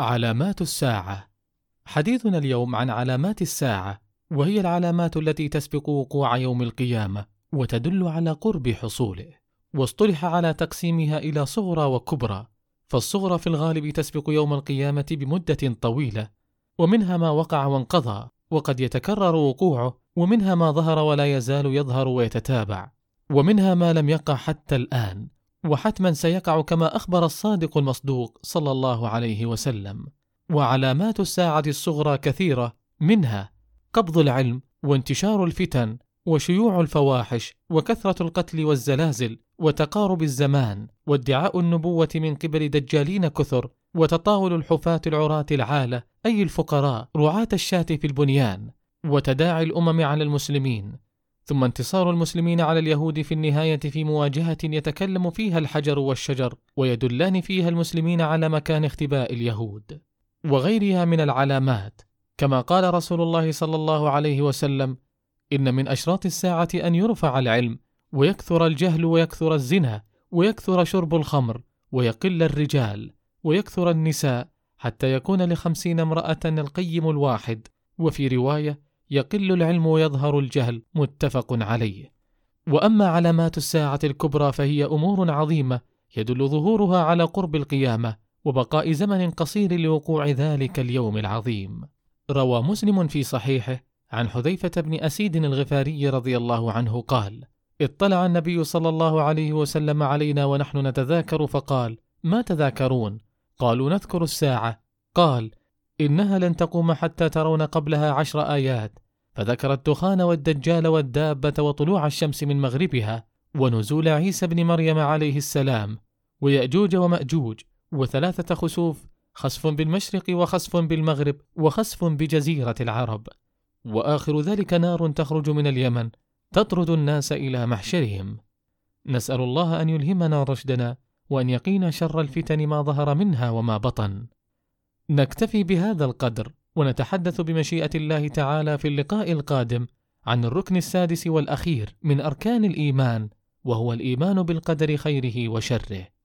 علامات الساعة. حديثنا اليوم عن علامات الساعة وهي العلامات التي تسبق وقوع يوم القيامة وتدل على قرب حصوله. واصطلح على تقسيمها إلى صغرى وكبرى فالصغرى في الغالب تسبق يوم القيامة بمدة طويلة ومنها ما وقع وانقضى وقد يتكرر وقوعه ومنها ما ظهر ولا يزال يظهر ويتتابع ومنها ما لم يقع حتى الآن. وحتما سيقع كما أخبر الصادق المصدوق صلى الله عليه وسلم. وعلامات الساعة الصغرى كثيرة منها قبض العلم وانتشار الفتن وشيوع الفواحش وكثرة القتل والزلازل وتقارب الزمان وادعاء النبوة من قبل دجالين كثر وتطاول الحفاة العراة العالة أي الفقراء رعاة الشاة في البنيان وتداعي الأمم على المسلمين. ثم انتصار المسلمين على اليهود في النهاية في مواجهة يتكلم فيها الحجر والشجر ويدلان فيها المسلمين على مكان اختباء اليهود وغيرها من العلامات. كما قال رسول الله صلى الله عليه وسلم إن من أشراط الساعة أن يرفع العلم ويكثر الجهل ويكثر الزنا ويكثر شرب الخمر ويقل الرجال ويكثر النساء حتى يكون لخمسين امرأة القيم الواحد. وفي رواية يقل العلم ويظهر الجهل متفق عليه. وأما علامات الساعة الكبرى فهي أمور عظيمة يدل ظهورها على قرب القيامة وبقاء زمن قصير لوقوع ذلك اليوم العظيم. روى مسلم في صحيحه عن حذيفة بن أسيد الغفاري رضي الله عنه قال اطلع النبي صلى الله عليه وسلم علينا ونحن نتذاكر فقال ما تذاكرون؟ قالوا نذكر الساعة. قال إنها لن تقوم حتى ترون قبلها عشر آيات فذكر الدخان والدجال والدابة وطلوع الشمس من مغربها ونزول عيسى بن مريم عليه السلام ويأجوج ومأجوج وثلاثة خسوف خسف بالمشرق وخسف بالمغرب وخسف بجزيرة العرب. وآخر ذلك نار تخرج من اليمن تطرد الناس إلى محشرهم. نسأل الله أن يلهمنا رشدنا وأن يقينا شر الفتن ما ظهر منها وما بطن. نكتفي بهذا القدر ونتحدث بمشيئة الله تعالى في اللقاء القادم عن الركن السادس والأخير من أركان الإيمان وهو الإيمان بالقدر خيره وشره.